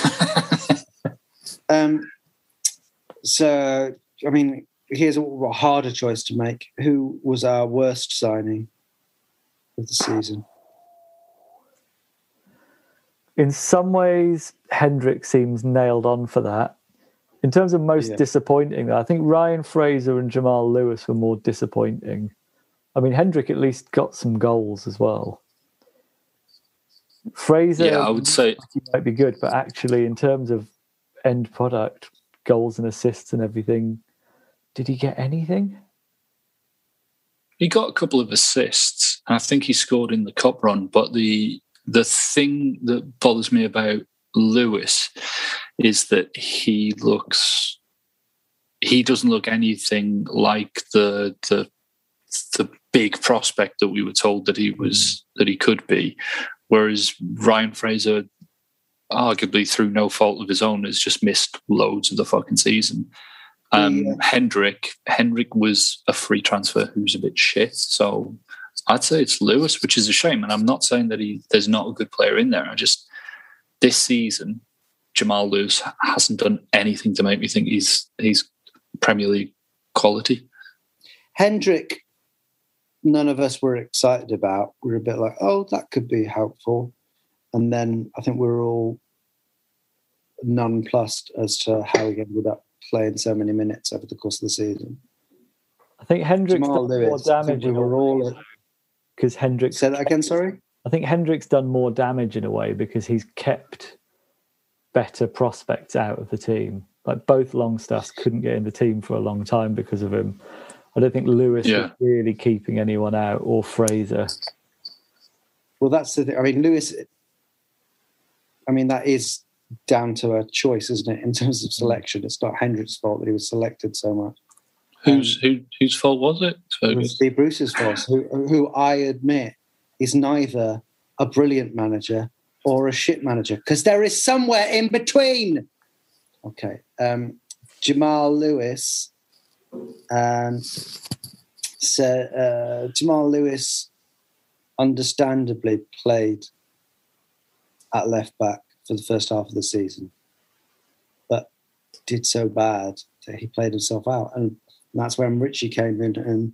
um, so I mean, here's a, a harder choice to make. Who was our worst signing of the season? in some ways, Hendrick seems nailed on for that. In terms of most Yeah. disappointing, I think Ryan Fraser and Jamal Lewis were more disappointing. I mean, Hendrick at least got some goals as well. Fraser yeah, I would say might be good, but actually, in terms of end product, goals and assists and everything, did he get anything? he got a couple of assists, I think he scored in the cup run. But the the thing that bothers me about Lewis is that he looks he doesn't look anything like the the the big prospect that we were told that he was mm. that he could be. Whereas Ryan Fraser, arguably through no fault of his own, has just missed loads of the fucking season. Um, Yeah. Hendrick Hendrick was a free transfer who's a bit shit. So I'd say it's Lewis, which is a shame. And I'm not saying that he there's not a good player in there. I just this season Jamal Lewis hasn't done anything to make me think he's he's Premier League quality. Hendrick, none of us were excited about. We're a bit like, oh, that could be helpful. And then I think we were all nonplussed as to how he ended up playing so many minutes over the course of the season. I think Hendrick's Jamal done more Lewis, I think damage we were all. because Hendrick's Say that again, sorry? I think Hendrick's done more damage in a way because he's kept better prospects out of the team. Like both Longstaffs couldn't get in the team for a long time because of him. I don't think Lewis Yeah. was really keeping anyone out or Fraser. Well, that's the thing. I mean, Lewis, I mean, that is down to a choice, isn't it, in terms of selection? It's not Hendrick's fault that he was selected so much. Whose who whose fault was it? It was Steve Bruce's fault, who, who I admit is neither a brilliant manager or a shit manager, because there is somewhere in between. Okay. Um, Jamal Lewis and so, uh, Jamal Lewis understandably played at left back for the first half of the season, but did so bad that he played himself out. And that's when Richie came in, and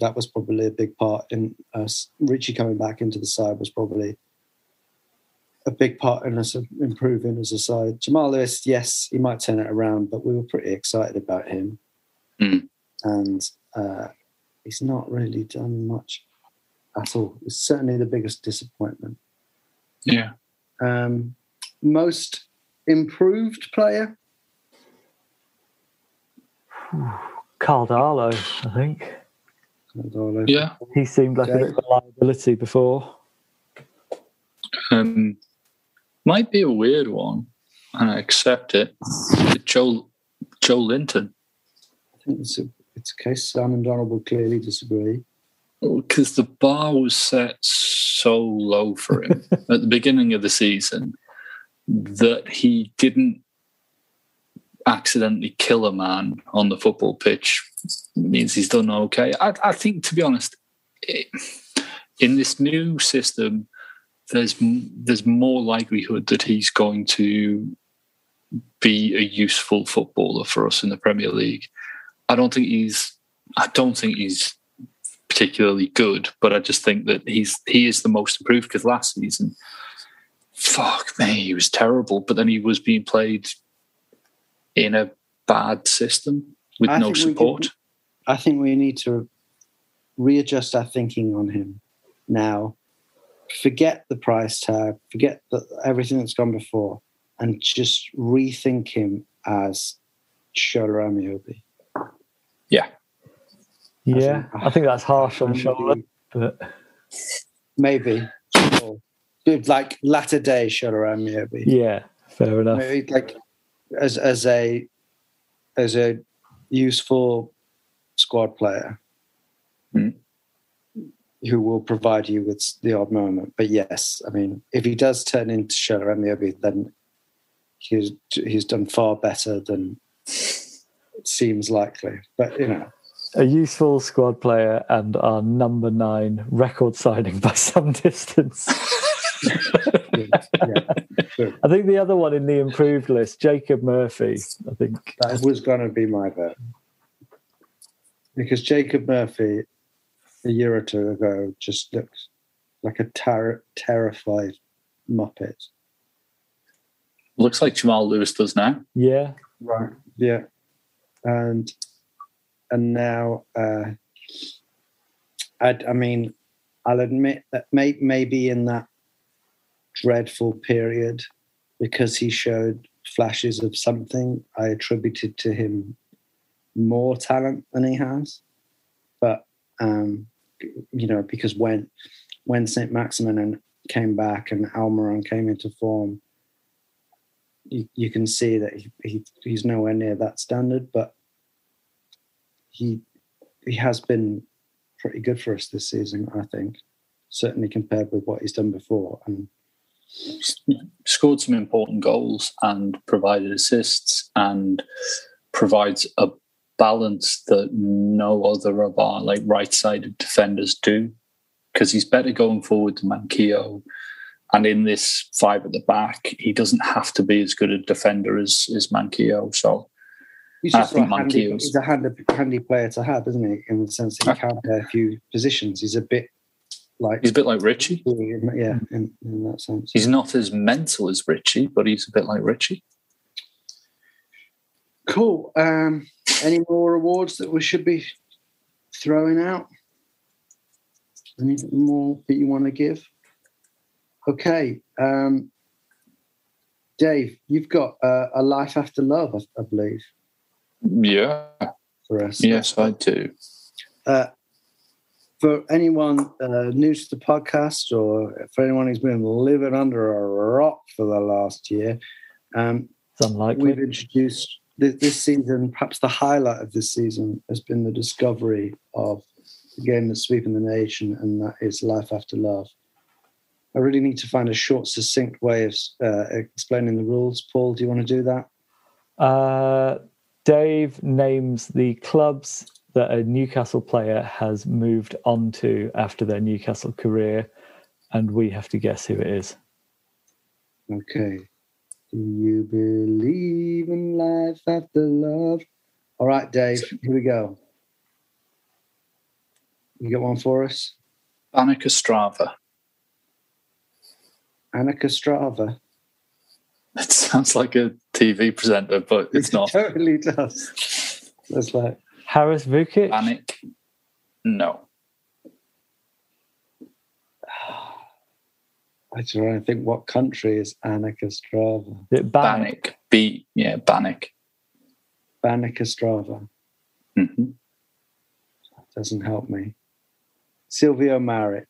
that was probably a big part in us. Richie coming back into the side was probably a big part in us improving as a side. Jamal Lewis, yes, he might turn it around, but we were pretty excited about him. Mm. And uh, he's not really done much at all. It's certainly the biggest disappointment. Yeah. Um, most improved player? Carl Darlow, I think. Yeah. He seemed like a bit of a liability before. Um, might be a weird one. and I accept it. Joe Joelinton. I think it's a, it's a case Sam and Donald will clearly disagree. Because the bar was set so low for him at the beginning of the season that he didn't accidentally kill a man on the football pitch means he's done okay. I, I think, to be honest, it, in this new system, there's there's more likelihood that he's going to be a useful footballer for us in the Premier League. I don't think he's I don't think he's particularly good, but I just think that he's he is the most improved because last season, fuck me, he was terrible. But then he was being played in a bad system with I no support. can- I think we need to readjust our thinking on him now. Forget the price tag, forget the, everything that's gone before, and just rethink him as Shola Ameobi. Yeah, Yeah, I think that's harsh on Shola, but Maybe. Or, dude, like latter day Shola Ameobi. yeah, fair enough. Maybe like as as a as a useful squad player Hmm. who will provide you with the odd moment. But yes, I mean, if he does turn into Shola Ameobi, then he's he's done far better than seems likely. But you know, A useful squad player and our number nine record signing by some distance. yeah. I think the other one in the improved list, Jacob Murphy. I think that was going to be my vote because Jacob Murphy a year or two ago just looked like a ter- terrified muppet. looks like Jamal Lewis does now. yeah, Right. Yeah. And and now uh I I mean I'll admit that may, maybe in that dreadful period because he showed flashes of something I attributed to him more talent than he has. But um you know because when when St Maximin and came back and Almiron came into form you, you can see that he, he he's nowhere near that standard, but he he has been pretty good for us this season, I think. Certainly compared with what he's done before. And Scored some important goals and provided assists and provides a balance that no other of our like right-sided defenders do. Because he's better going forward than Manquillo. And in this five at the back, he doesn't have to be as good a defender as, as Manquillo. So he's just a handy, he's a handy, handy player to have, isn't he? In the sense that he can play a few positions. He's a bit like he's a bit like Richie. yeah, in, in that sense. He's not as mental as Richie, but he's a bit like Richie. Cool. Um, any more awards that we should be throwing out? Anything more that you want to give? Okay. Um, Dave, you've got uh, a life after love, I, I believe, Yeah. for us. Yes, I do. Uh, for anyone uh, new to the podcast, or for anyone who's been living under a rock for the last year, um, it's unlikely. we've introduced this, this season. Perhaps the highlight of this season has been the discovery of the game that's sweeping the nation, and that is Life After Love. I really need to find a short, succinct way of uh, explaining the rules. Paul, do you want to do that? Uh, Dave names the clubs that a Newcastle player has moved on to after their Newcastle career, and we have to guess who it is. Okay. Do you believe in life after love? All right, Dave, here we go. You got one for us? Annika Strava. Annika Strava. It sounds like a TV presenter, but it's not. It not. totally does. It's like, Haris Vučkić? Banik. No. I just want to think what country is Annika Strava? Is it Ban- Banik. B. Yeah, Banik. Annika Strava. hmm Doesn't help me. Silvio Maric.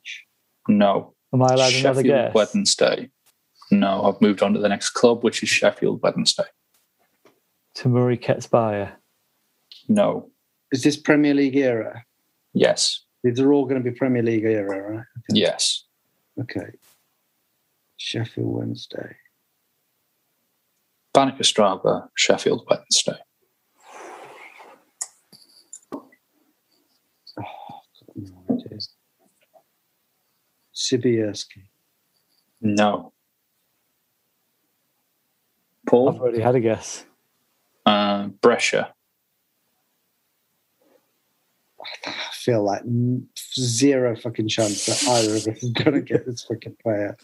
No. Am I allowed another Sheffield guess? Wednesday. No, I've moved on to the next club, which is Sheffield Wednesday. To Temuri Ketsbaia. No. Is this Premier League era? Yes. These are all going to be Premier League era, right? Yes. Okay. Sheffield Wednesday. Banik Ostrava, Sheffield Wednesday. Oh, no idea. Sibierski. No. I've already had a guess. uh, Brescia. I feel like zero fucking chance that either of us is going to get this fucking player.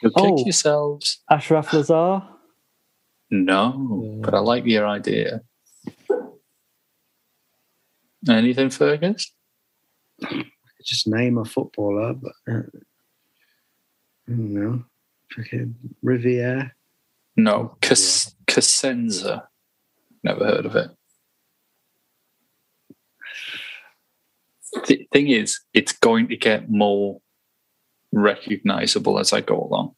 You'll Oh. kick yourselves. Achraf Lazaar. No, but I like your idea. Anything, Fergus? Just name a footballer, but uh, I don't know. Fucking Riviere. No, Cas- Cosenza. Never heard of it. The thing is, it's going to get more recognizable as I go along.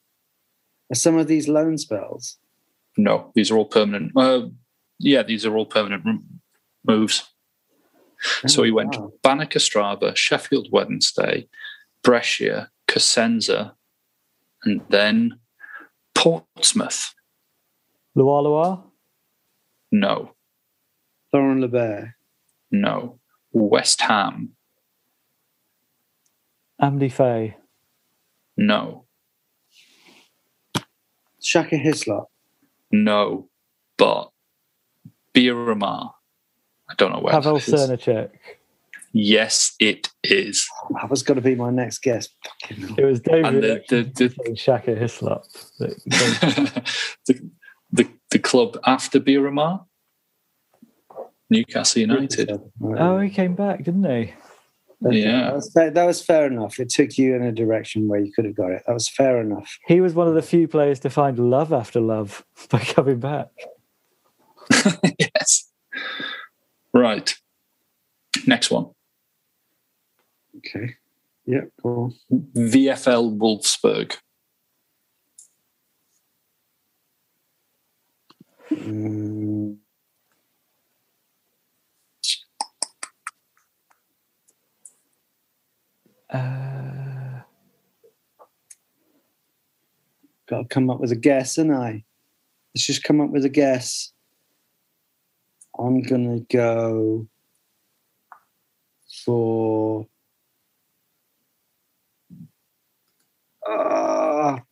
Are some of these loan spells? No, these are all permanent. Uh, yeah, these are all permanent moves. So he went Oh, wow. Banik Ostrava, Sheffield Wednesday, Brescia, Cosenza, and then Portsmouth. LuaLua. No, Thorin LeBear. no. West Ham. Amdy Faye. No, Shaka Hislop. no. But Beira-Mar. I don't know where. Pavel that is. Srníček. Yes, it is. That was going to be my next guess. Fucking. It was David And the- the- the- Shaka Hislop. the, the the club after Beira-Mar. Newcastle United. oh, he came back, didn't he? Okay, Yeah. That was, fair, that was fair enough. It took you in a direction where you could have got it. That was fair enough. He was one of the few players to find love after love by coming back. yes. Right. Next one. Okay. Yeah, cool. VFL Wolfsburg. Mm, Uh, got to come up with a guess, and I. Let's just come up with a guess. I'm gonna go for. Ah.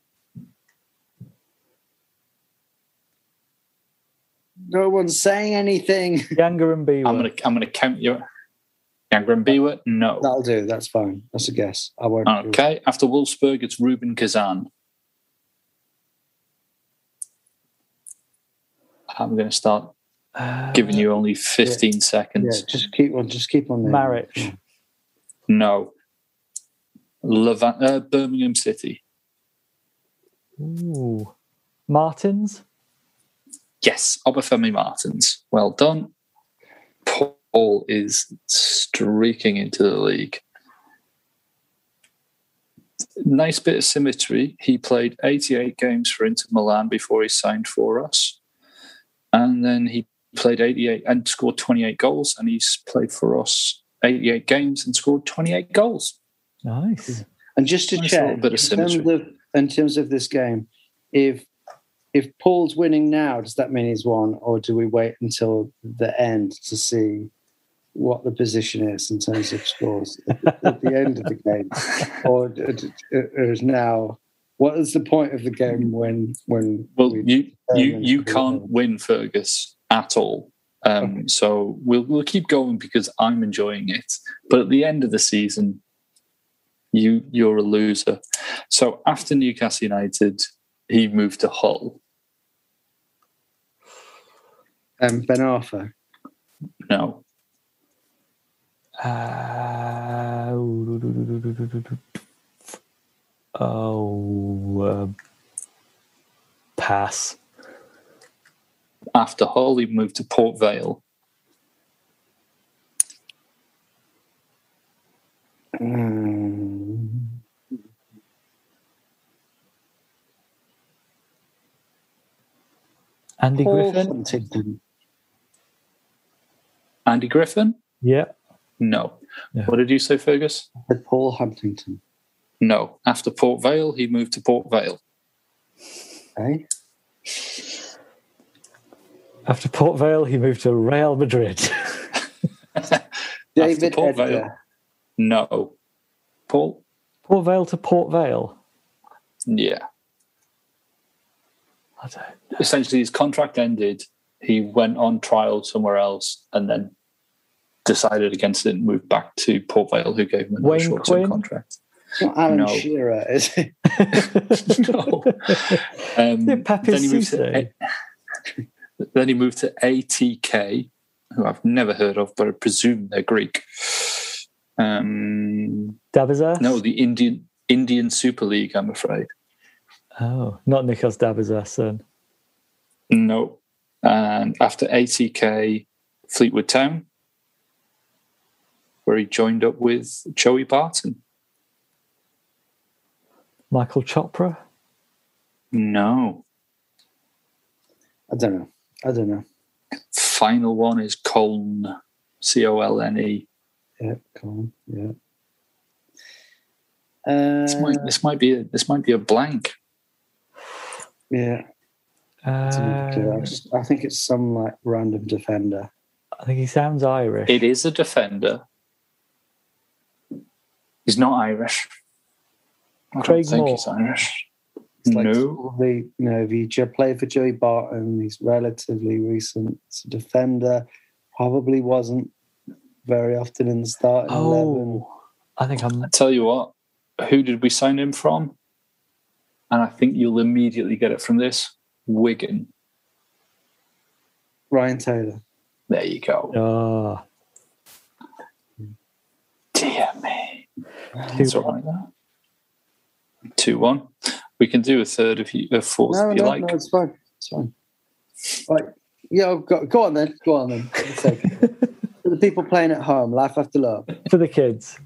No one's saying anything. Younger and Beaver. I'm gonna I'm gonna count you. Younger and Biwa? No. That'll do. That's fine. That's a guess. I won't. Okay. After Wolfsburg, it's Rubin Kazan. I'm gonna start Uh, giving you only 15 Yeah, seconds. just keep on. Just keep on. there. Marriage. No. Levan- uh, Birmingham City. Ooh. Martins. Yes, Obafemi Martins. Well done. Paul is streaking into the league. Nice bit of symmetry. He played 88 games for Inter Milan before he signed for us. And then he played 88 and scored 28 goals. And he's played for us 88 games and scored 28 goals. Nice. And just to Nice check, little bit of in terms of in terms of this game, if if Paul's winning now, does that mean he's won, or do we wait until the end to see what the position is in terms of scores at, at the end of the game, or, or is now? What is the point of the game when when Well, we- you you you can't win Fergus at all. Um, Okay. So we'll we'll keep going because I'm enjoying it. But at the end of the season, you you're a loser. So after Newcastle United, he moved to Hull. Um, Ben Arfa? No, Uh, oh, um, pass. after Holly moved to Port Vale. Um, Andy Paul Griffin. Huntington. Andy Griffin? Yeah. No. Yeah. What did you say, Fergus? Said Paul Huntington. No. After Port Vale, he moved to Port Vale. Eh? After Port Vale, he moved to Real Madrid. David Port Edgar. Vale. No. Paul? Port Vale to Port Vale. Yeah. I don't. Essentially, his contract ended. He went on trial somewhere else and then decided against it and moved back to Port Vale, who gave him a short term contract. Not Alan No. Shearer, is it? no. Um, Yeah, then, he moved to, Cisse. then he moved to ATK, who I've never heard of, but I presume they're Greek. Um, Dabizas? no, the Indian Indian Super League. I'm afraid. Oh, not Nikos Dabizas then. No. And after ATK, Fleetwood Town, where he joined up with Joey Barton. Michael Chopra? No. I don't know. I don't know. Final one is Colne, C O L N E. Yeah, come on. Yeah. Uh, This might this might be a, this might be a blank. yeah. it's not clear. I, Uh, I think it's some like random defender. I think he sounds Irish. It is a defender. He's not Irish. I Craig don't think Moore. he's Irish. It's like no. probably, you know, if he j- played for Joey Barton, he's relatively recent. It's a defender. Probably wasn't very often in the starting eleven. oh, I think I'm. I tell you what, who did we sign him from? And I think you'll immediately get it from this. Wigan. Ryan Taylor. There you go. Ah. Oh, Dear me. Two It's all right there. Two one. We can do a third if you a fourth No, if you no, like. no, it's fine. It's fine. Right. Yeah, go, go on then. Go on then. For the sake of it. For the people playing at home, life after love. for the kids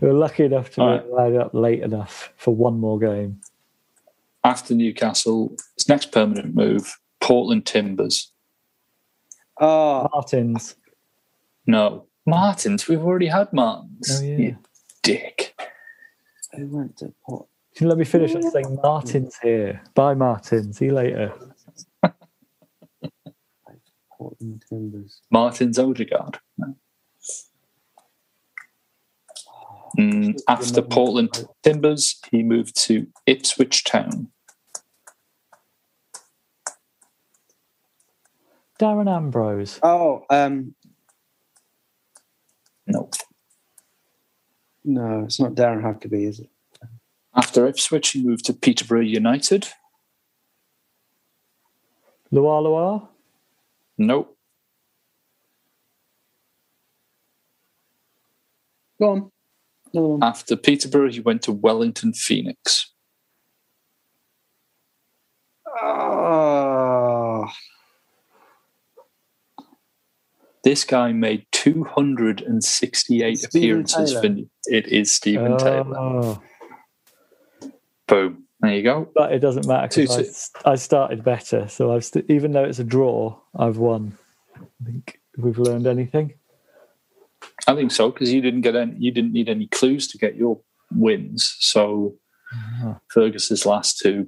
who are lucky enough to All be allowed up late enough for one more game. After Newcastle, his next permanent move, Portland Timbers. Oh, Martins. No. Martins. We've already had Martins. Oh, yeah. You dick. who went to Port? Can you let me finish on saying Martins here? Bye, Martin. See you later. Portland Timbers. Martins Odegaard. No. Mm, after Portland Timbers, he moved to Ipswich Town. Darren Ambrose. Oh, um, No. no, it's not Darren Huckerby, is it? After Ipswich, he moved to Peterborough United. LuaLua. No. Go on. Another one. After Peterborough, he went to Wellington Phoenix. Oh, This guy made 268 Stephen appearances Taylor. for. It is Stephen Taylor. Oh, Boom. There you go. but it doesn't matter because I, I started better. So I've st- even though it's a draw, I've won. I think we've learned anything. I think so because you didn't get any. You didn't need any clues to get your wins. So Ah. Fergus's last two,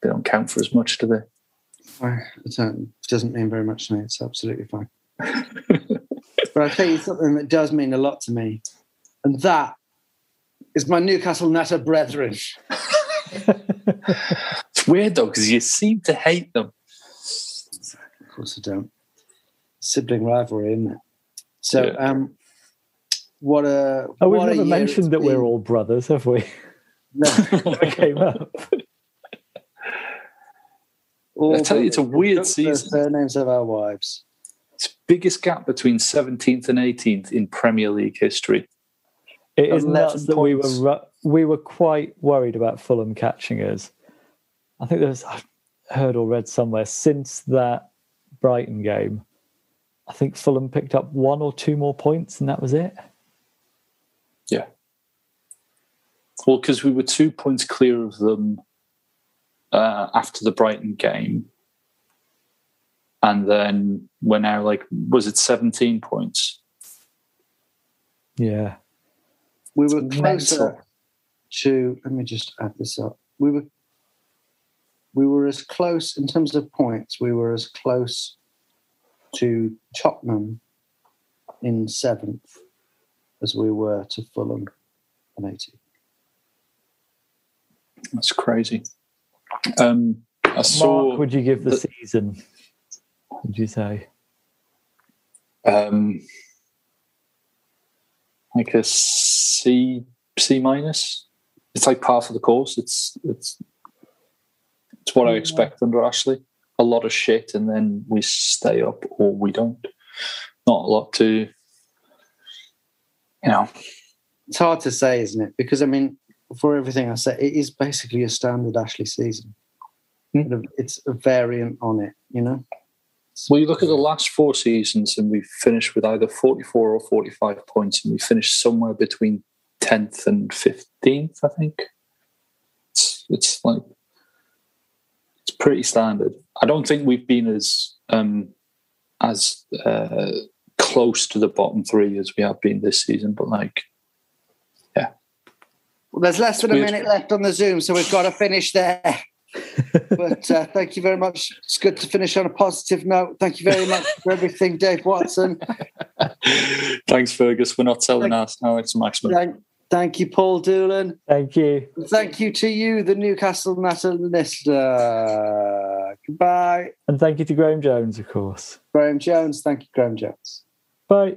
they don't count for as much, do they? I don't, it doesn't mean very much to me. It's absolutely fine. but I'll tell you something that does mean a lot to me, and that is my Newcastle Natter brethren. It's weird though because you seem to hate them. Of course, I don't. Sibling rivalry, isn't it? So, Yeah. um, what a Oh, we've what never year mentioned it's that we're all brothers, have we? No, Never came up. All I tell you, it's a weird Took the season. Surnames of our wives. It's biggest gap between 17th and 18th in Premier League history. It is 11 nuts that we were we were quite worried about Fulham catching us. I think there's I've heard or read somewhere since that Brighton game. I think Fulham picked up one or two more points, and that was it. Yeah. Well, because we were two points clear of them uh, after the Brighton game, and then we're now like, was it 17 points? Yeah. We were closer to. Let me just add this up. We were. We were as close in terms of points. We were as close to Tottenham in seventh as we were to Fulham in 80. That's crazy. Um, I saw. Mark, would you give the, the- season? Would you say? um, like a C C minus. It's like part of the course. It's it's it's what I expect under Ashley. A lot of shit, and then we stay up or we don't. Not a lot to, you know. It's hard to say, isn't it? Because I mean, for everything I say, it is basically a standard Ashley season. Hmm. It's a variant on it, you know. Well, you look at the last four seasons, and we finished with either forty-four or forty-five points, and we finished somewhere between tenth and fifteenth. I think it's it's like it's pretty standard. I don't think we've been as um, as uh, close to the bottom three as we have been this season, but like Well, there's less than a minute left on the Zoom, so we've got to finish there. but uh, thank you very much. It's good to finish on a positive note. Thank you very much for everything, Dave Watson. thanks, Fergus. We're not selling us now. It's maximum. Thank, thank you, Paul Doolan. Thank you. Thank you to you, the Newcastle Natter listener. Goodbye. And thank you to Graeme Jones, of course. Graeme Jones. Thank you, Graeme Jones. Bye.